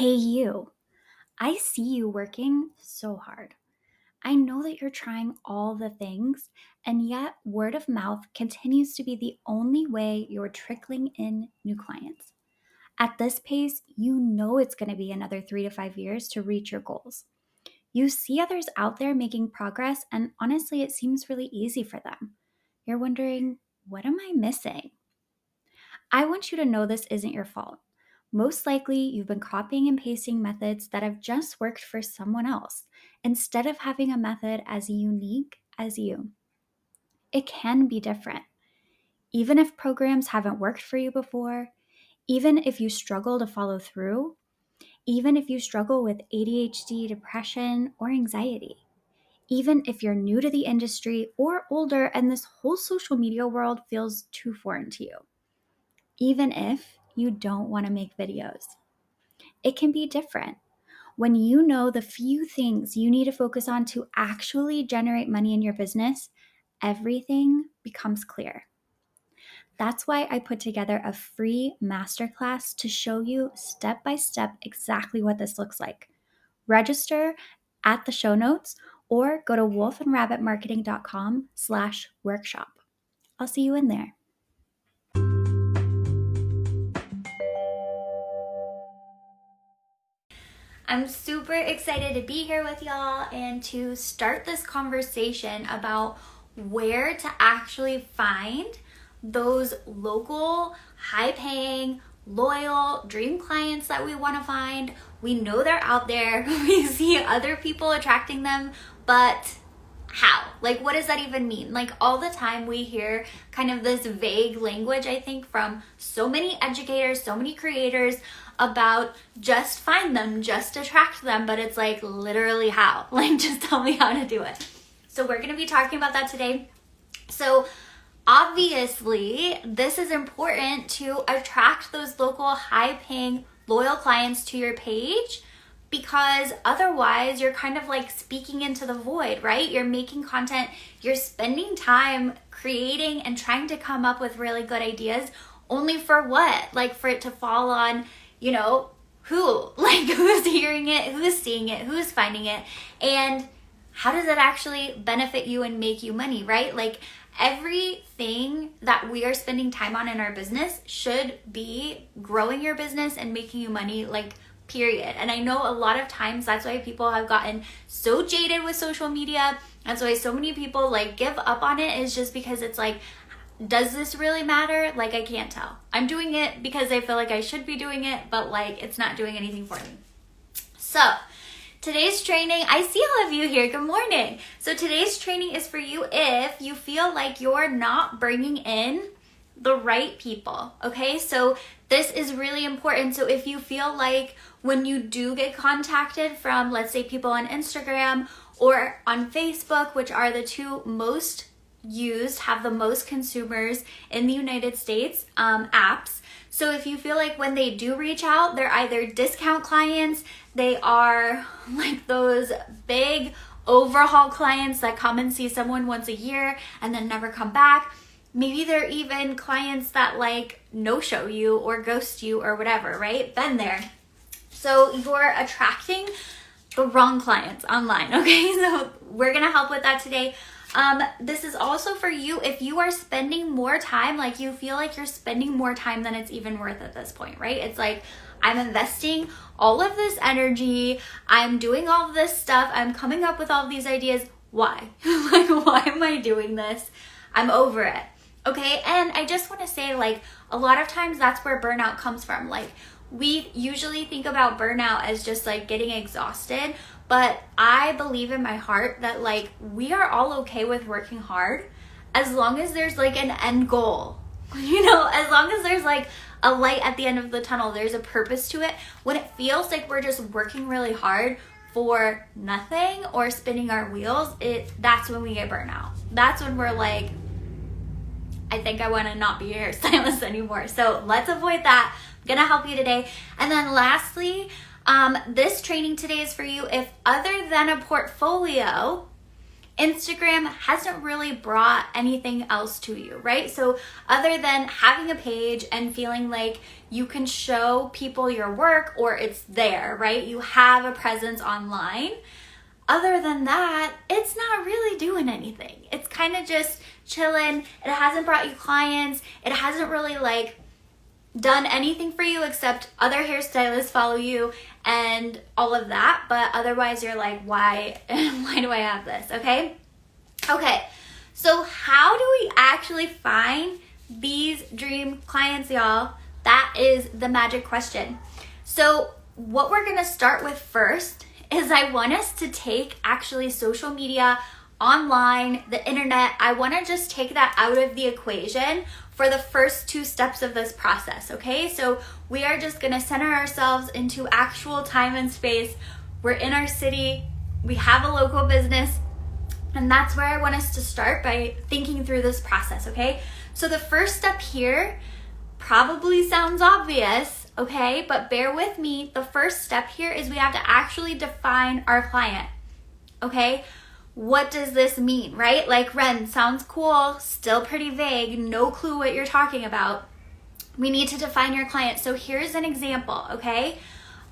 Hey, you. I see you working so hard. I know that you're trying all the things, and yet word of mouth continues to be the only way you're trickling in new clients. At this pace, you know it's going to be another three to five years to reach your goals. You see others out there making progress, and honestly, it seems really easy for them. You're wondering, what am I missing? I want you to know this isn't your fault. Most likely, you've been copying and pasting methods that have just worked for someone else instead of having a method as unique as you. It can be different. Even if programs haven't worked for you before, even if you struggle to follow through, even if you struggle with ADHD, depression, or anxiety, even if you're new to the industry or older and this whole social media world feels too foreign to you, even if you don't want to make videos. It can be different. When you know the few things you need to focus on to actually generate money in your business, everything becomes clear. That's why I put together a free masterclass to show you step by step exactly what this looks like. Register at the show notes or go to wolfandrabbitmarketing.com slash workshop. I'll see you in there. I'm super excited to be here with y'all and to start this conversation about where to actually find those local, high paying, loyal dream clients that we want to find. We know they're out there, we see other people attracting them, but how? Like, what does that even mean? Like, all the time we hear kind of this vague language, I think, from so many educators, so many creators about just find them, just attract them, but it's like literally how? Like just tell me how to do it. So we're to be talking about that today. So obviously, this is important to attract those local high paying loyal clients to your page because otherwise you're kind of like speaking into the void, right? You're making content, you're spending time creating and trying to come up with really good ideas only for what? Like for it to fall on you know, who? Like, who's hearing it? Who's seeing it? Who's finding it? And how does it actually benefit you and make you money, right? Like, everything that we are spending time on in our business should be growing your business and making you money, like, period. And I know a lot of times that's why people have gotten so jaded with social media. That's why so many people like give up on it is just because it's like does this really matter? Like, I can't tell. I'm doing it because I feel like I should be doing it, but like, it's not doing anything for me. So, today's training, I see all of you here. Good morning. So, today's training is for you if you feel like you're not bringing in the right people. Okay, so this is really important. So, if you feel like when you do get contacted from, let's say, people on Instagram or on Facebook, which are the two most used, have the most consumers in the United States um, apps. So if you feel like when they do reach out, they're either discount clients, they are like those big overhaul clients that come and see someone once a year and then never come back. Maybe they're even clients that like no show you or ghost you or whatever, right? Been there. So you're attracting the wrong clients online, okay? So we're gonna help with that today. Um, this is also for you if you are spending more time, like you feel like you're spending more time than it's even worth at this point, right? It's like, I'm investing all of this energy, I'm doing all this stuff, I'm coming up with all these ideas. Why? like, why am I doing this? I'm over it. Okay, and I just want to say, like, a lot of times that's where burnout comes from. Like, we usually think about burnout as just like getting exhausted, but I believe in my heart that like we are all okay with working hard as long as there's like an end goal. You know, as long as there's like a light at the end of the tunnel, there's a purpose to it. When it feels like we're just working really hard for nothing or spinning our wheels, it that's when we get burnout. That's when we're like I think I want to not be a hairstylist anymore. So let's avoid that. I'm gonna help you today. And then lastly, um, this training today is for you if other than a portfolio Instagram hasn't really brought anything else to you, right? So, other than having a page and feeling like you can show people your work or it's there, right? You have a presence online. Other than that, it's not really doing anything. It's kind of just chilling. It hasn't brought you clients. It hasn't really like done anything for you except other hairstylists follow you and all of that but otherwise you're like why why do i have this okay okay so how do we actually find these dream clients y'all that is the magic question so what we're going to start with first is i want us to take actually social media online the internet i want to just take that out of the equation for the first two steps of this process, okay? So we are just gonna center ourselves into actual time and space. We're in our city, we have a local business, and that's where I want us to start by thinking through this process, okay? So the first step here probably sounds obvious, okay? But bear with me. The first step here is we have to actually define our client, okay? What does this mean, right? Like, Ren, sounds cool, still pretty vague, no clue what you're talking about. We need to define your client. So, here's an example, okay?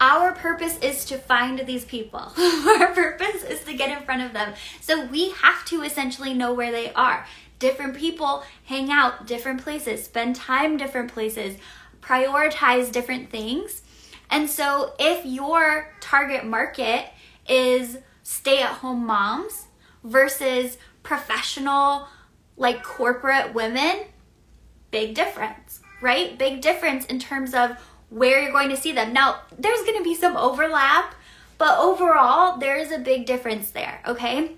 Our purpose is to find these people. Our purpose is to get in front of them. So, we have to essentially know where they are. Different people hang out different places, spend time different places, prioritize different things. And so, if your target market is stay at home moms versus professional, like corporate women, big difference, right? Big difference in terms of where you're going to see them. Now, there's going to be some overlap, but overall, there is a big difference there, okay?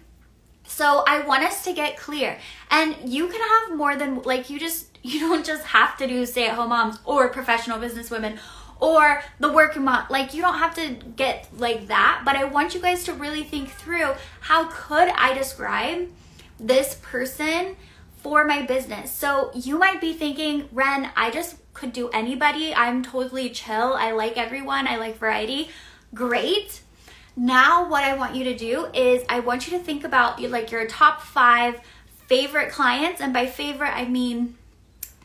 So I want us to get clear. And you can have more than, like, you just, you don't just have to do stay at home moms or professional business women or the working mom. Like you don't have to get like that, but I want you guys to really think through how could I describe this person for my business. So you might be thinking, Ren, I just could do anybody. I'm totally chill. I like everyone. I like variety. Great. Now what I want you to do is I want you to think about like your top 5 favorite clients and by favorite I mean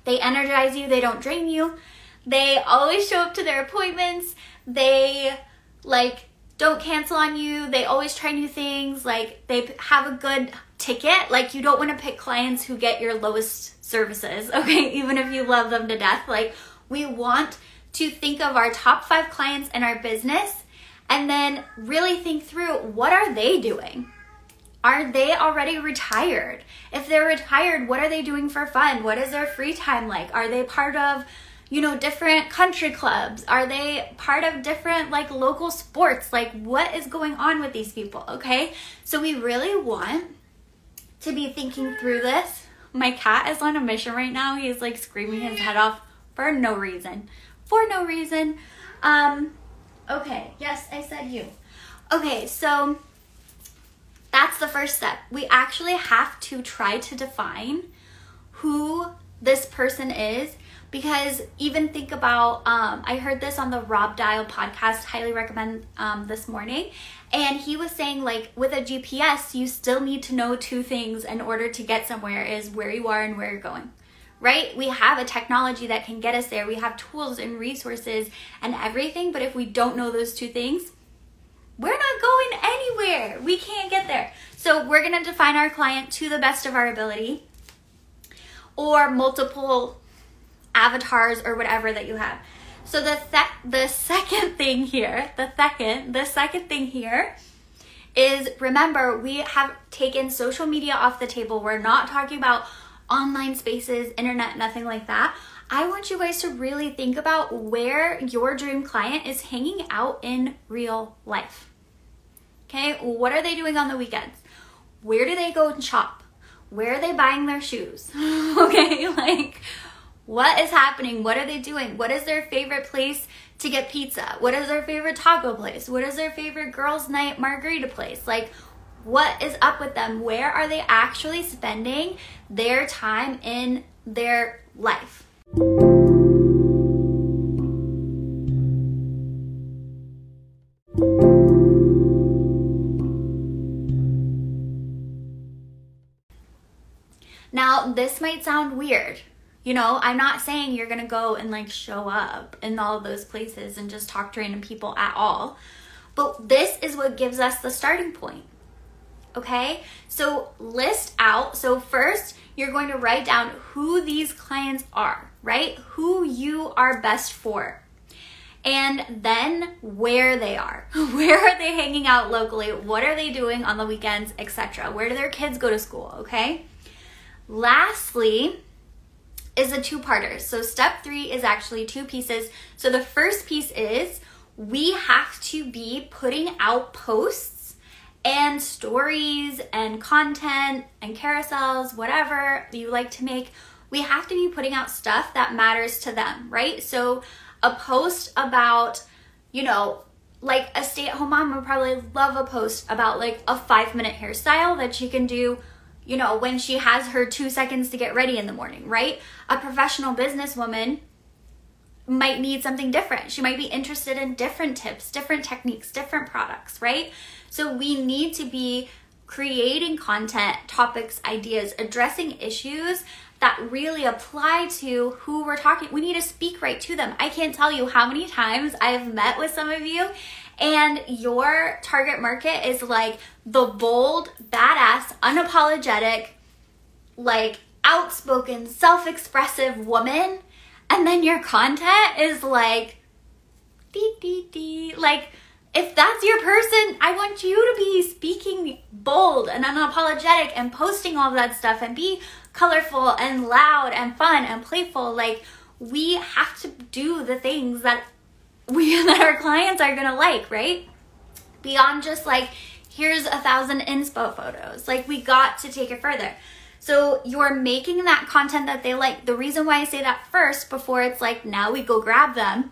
they energize you, they don't drain you they always show up to their appointments. They like don't cancel on you. They always try new things. Like they have a good ticket. Like you don't want to pick clients who get your lowest services, okay? Even if you love them to death. Like we want to think of our top 5 clients in our business and then really think through what are they doing? Are they already retired? If they're retired, what are they doing for fun? What is their free time like? Are they part of you know, different country clubs? Are they part of different like local sports? Like what is going on with these people? Okay. So we really want to be thinking through this. My cat is on a mission right now. He's like screaming his head off for no reason. For no reason. Um, okay. Yes, I said you. Okay, so that's the first step. We actually have to try to define who this person is because even think about um, i heard this on the rob dial podcast highly recommend um, this morning. And he was saying like with a gps you still need to know two things in order to get somewhere is where you are and where you're going. Right? We have a technology that can get us there. We have tools and resources and everything but if we don't know those two things we're not going anywhere. We can't get there. So we're going to define our client to the best of our ability or multiple avatars or whatever that you have. So the th- the second thing here, the second, the second thing here is remember we have taken social media off the table. We're not talking about online spaces, internet, nothing like that. I want you guys to really think about where your dream client is hanging out in real life. Okay, what are they doing on the weekends? Where do they go and shop? Where are they buying their shoes? okay, like what is happening? What are they doing? What is their favorite place to get pizza? What is their favorite taco place? What is their favorite girls' night margarita place? Like, what is up with them? Where are they actually spending their time in their life? Now, this might sound weird. You know, I'm not saying you're gonna go and like show up in all those places and just talk to random people at all. But this is what gives us the starting point. Okay? So list out. So first, you're going to write down who these clients are, right? Who you are best for. And then where they are. Where are they hanging out locally? What are they doing on the weekends, etc. Where do their kids go to school, okay? Lastly, is a two-parter. So step 3 is actually two pieces. So the first piece is we have to be putting out posts and stories and content and carousels, whatever you like to make. We have to be putting out stuff that matters to them, right? So a post about, you know, like a stay at home mom would probably love a post about like a five minute hairstyle that she can do, you know, when she has her two seconds to get ready in the morning, right? A professional businesswoman might need something different. She might be interested in different tips, different techniques, different products, right? So we need to be creating content, topics, ideas, addressing issues that really apply to who we're talking. We need to speak right to them. I can't tell you how many times I've met with some of you and your target market is like the bold, badass, unapologetic, like outspoken, self-expressive woman and then your content is like dee dee dee like if that's your person, I want you to be speaking bold and unapologetic and posting all that stuff and be colorful and loud and fun and playful. Like we have to do the things that we that our clients are gonna like, right? Beyond just like here's a thousand inspo photos. Like we got to take it further. So you're making that content that they like. The reason why I say that first before it's like now we go grab them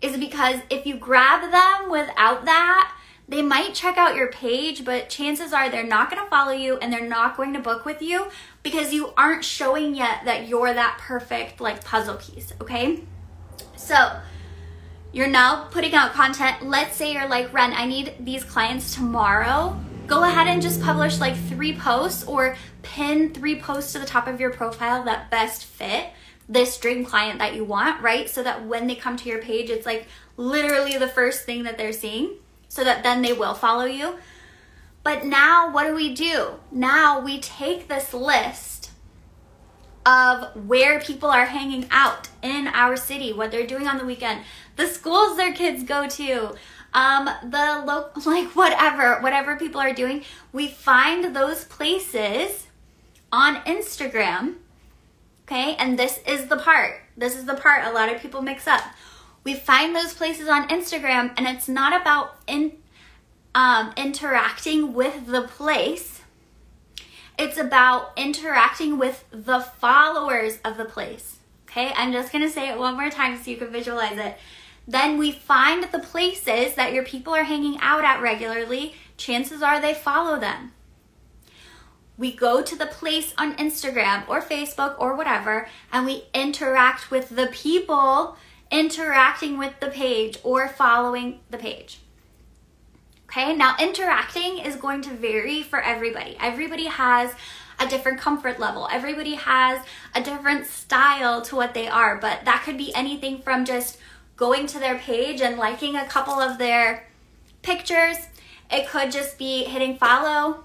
is because if you grab them without that, they might check out your page, but chances are they're not going to follow you and they're not going to book with you because you aren't showing yet that you're that perfect like puzzle piece, okay? So, you're now putting out content. Let's say you're like, Ren, I need these clients tomorrow. Go ahead and just publish like three posts or pin three posts to the top of your profile that best fit this dream client that you want, right? So that when they come to your page, it's like literally the first thing that they're seeing, so that then they will follow you. But now, what do we do? Now we take this list of where people are hanging out in our city, what they're doing on the weekend, the schools their kids go to, um, the like whatever, whatever people are doing. We find those places on Instagram Okay, and this is the part. This is the part a lot of people mix up. We find those places on Instagram, and it's not about in, um, interacting with the place. It's about interacting with the followers of the place. Okay, I'm just gonna say it one more time so you can visualize it. Then we find the places that your people are hanging out at regularly. Chances are they follow them we go to the place on Instagram or Facebook or whatever, and we interact with the people interacting with the page or following the page. Okay, now interacting is going to vary for everybody. Everybody has a different comfort level, everybody has a different style to what they are, but that could be anything from just going to their page and liking a couple of their pictures. It could just be hitting follow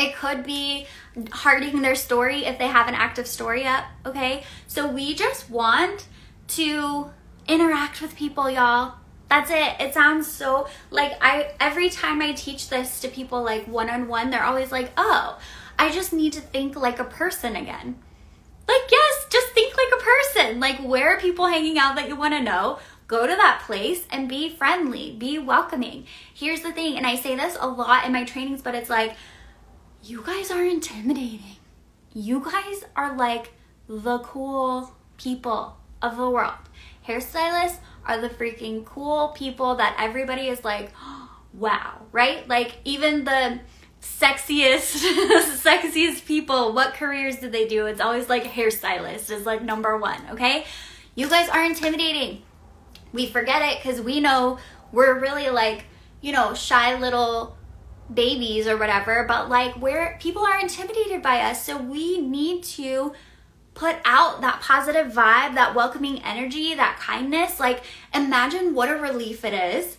it could be hearting their story if they have an active story up, okay? So we just want to interact with people, y'all. That's it. It sounds so like I every time I teach this to people like one on one, they're always like, "Oh, I just need to think like a person again." Like, yes, just think person. Like, where are people hanging out that you want to know? Go to that place and be friendly, be welcoming. Here's the thing, and I say this a lot in my trainings, but it's like you guys are intimidating. You guys are like the cool people of the world. Hairstylists are the freaking cool people that everybody is like, wow, right? Like even the sexiest sexiest people, what careers do they do? It's always like hairstylist is like number 1, okay? You guys are intimidating. We forget it cuz we know we're really like, you know, shy little babies or whatever, but like where people are intimidated by us. So we need to put out that positive vibe, that welcoming energy, that kindness. Like imagine what a relief it is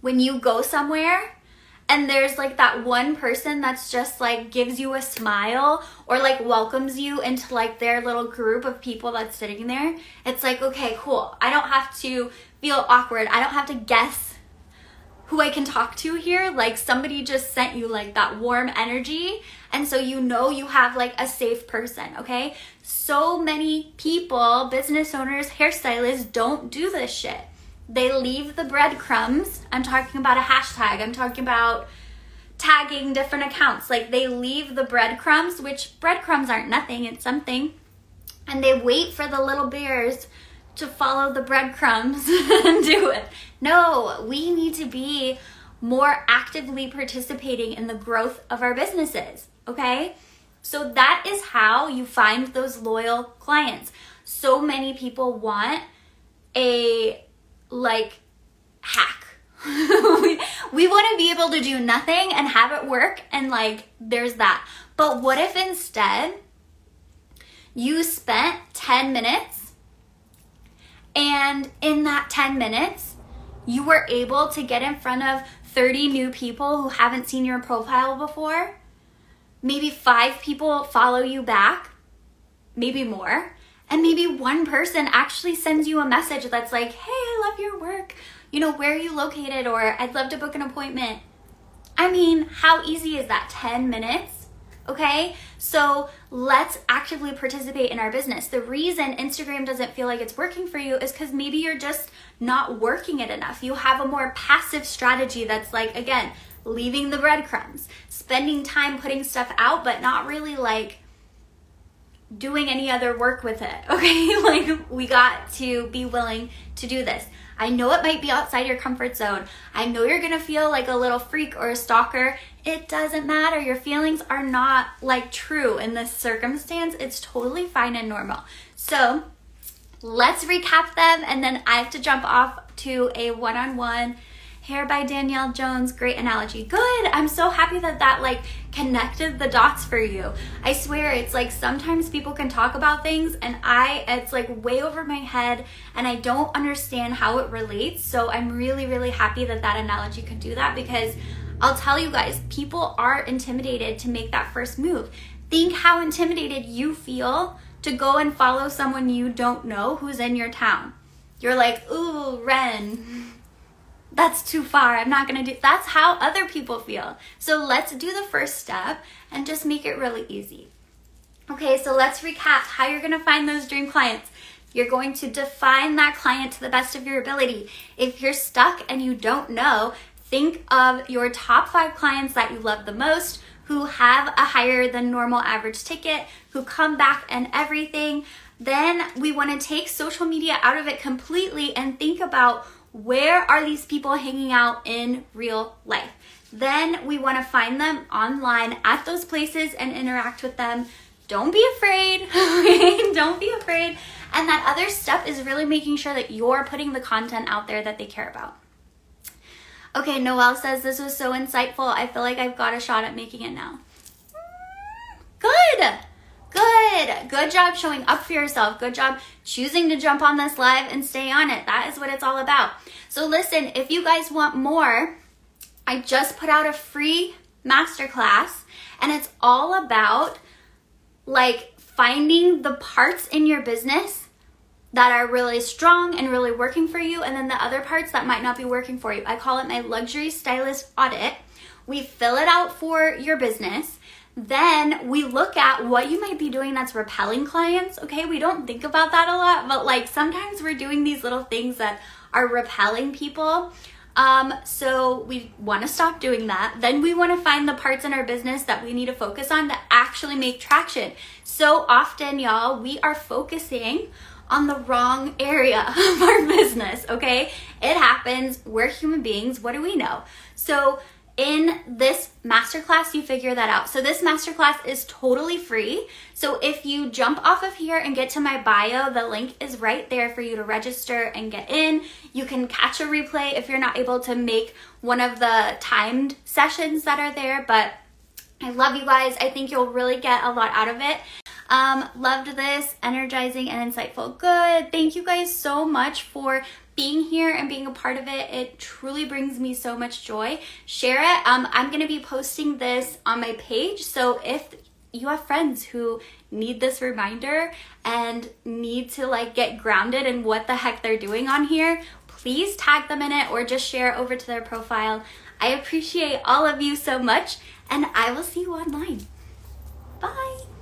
when you go somewhere and there's like that one person that's just like gives you a smile or like welcomes you into like their little group of people that's sitting there. It's like, okay, cool. I don't have to feel awkward. I don't have to guess who I can talk to here. Like somebody just sent you like that warm energy. And so you know you have like a safe person, okay? So many people, business owners, hairstylists don't do this shit. They leave the breadcrumbs. I'm talking about a hashtag. I'm talking about tagging different accounts. Like they leave the breadcrumbs, which breadcrumbs aren't nothing, it's something. And they wait for the little bears to follow the breadcrumbs and do it. No, we need to be more actively participating in the growth of our businesses, okay? So that is how you find those loyal clients. So many people want a like hack. we, we want to be able to do nothing and have it work and like there's that. But what if instead you spent 10 minutes and in that 10 minutes, you were able to get in front of 30 new people who haven't seen your profile before. Maybe five people follow you back, maybe more. And maybe one person actually sends you a message that's like, hey, I love your work. You know, where are you located? Or I'd love to book an appointment. I mean, how easy is that? 10 minutes? Okay, so let's actively participate in our business. The reason Instagram doesn't feel like it's working for you is because maybe you're just not working it enough. You have a more passive strategy that's like, again, leaving the breadcrumbs, spending time putting stuff out, but not really like doing any other work with it. Okay, like we got to be willing to do this. I know it might be outside your comfort zone. I know you're gonna feel like a little freak or a stalker. It doesn't matter. Your feelings are not like true in this circumstance. It's totally fine and normal. So let's recap them and then I have to jump off to a one on one Hair by Danielle Jones, great analogy. Good. I'm so happy that that like connected the dots for you. I swear it's like sometimes people can talk about things and I it's like way over my head and I don't understand how it relates. So I'm really really happy that that analogy could do that because I'll tell you guys, people are intimidated to make that first move. Think how intimidated you feel to go and follow someone you don't know who's in your town. You're like, "Ooh, Ren, that's too far. I'm not going to do That's how other people feel. So let's do the first step and just make it really easy. Okay, so let's recap how you're going to find those dream clients. You're going to define that client to the best of your ability. If you're stuck and you don't know, think of your top five clients that you love the most, who have a higher than normal average ticket, who come back and everything. Then we want to take social media out of it completely and think about where are these people hanging out in real life? Then we want to find them online at those places and interact with them. Don't be afraid. Don't be afraid. And that other step is really making sure that you're putting the content out there that they care about. Okay, Noelle says this was so insightful. I feel like I've got a shot at making it now. Mm, good. Good. Good job showing up for yourself. Good job choosing to jump on this live and stay on it. That is what it's all about. So, listen, if you guys want more, I just put out a free masterclass and it's all about like finding the parts in your business that are really strong and really working for you, and then the other parts that might not be working for you. I call it my luxury stylist audit. We fill it out for your business then we look at what you might be doing that's repelling clients. Okay, we don't think about that a lot, but like sometimes we're doing these little things that are repelling people. Um, so we want to stop doing that. Then we want to find the parts in our business that we need to focus on to actually make traction. So often, y'all, we are focusing on the wrong area of our business, okay? It happens. We're human beings. What do we know? So in this masterclass, you figure that out. So, this masterclass is totally free. So, if you jump off of here and get to my bio, the link is right there for you to register and get in. You can catch a replay if you're not able to make one of the timed sessions that are there. But I love you guys. I think you'll really get a lot out of it. Um, loved this, energizing and insightful. Good. Thank you guys so much for being here and being a part of it. It truly brings me so much joy. Share it. Um, I'm going to be posting this on my page. So if you have friends who need this reminder and need to like get grounded in what the heck they're doing on here, please tag them in it or just share it over to their profile. I appreciate all of you so much and I will see you online. Bye.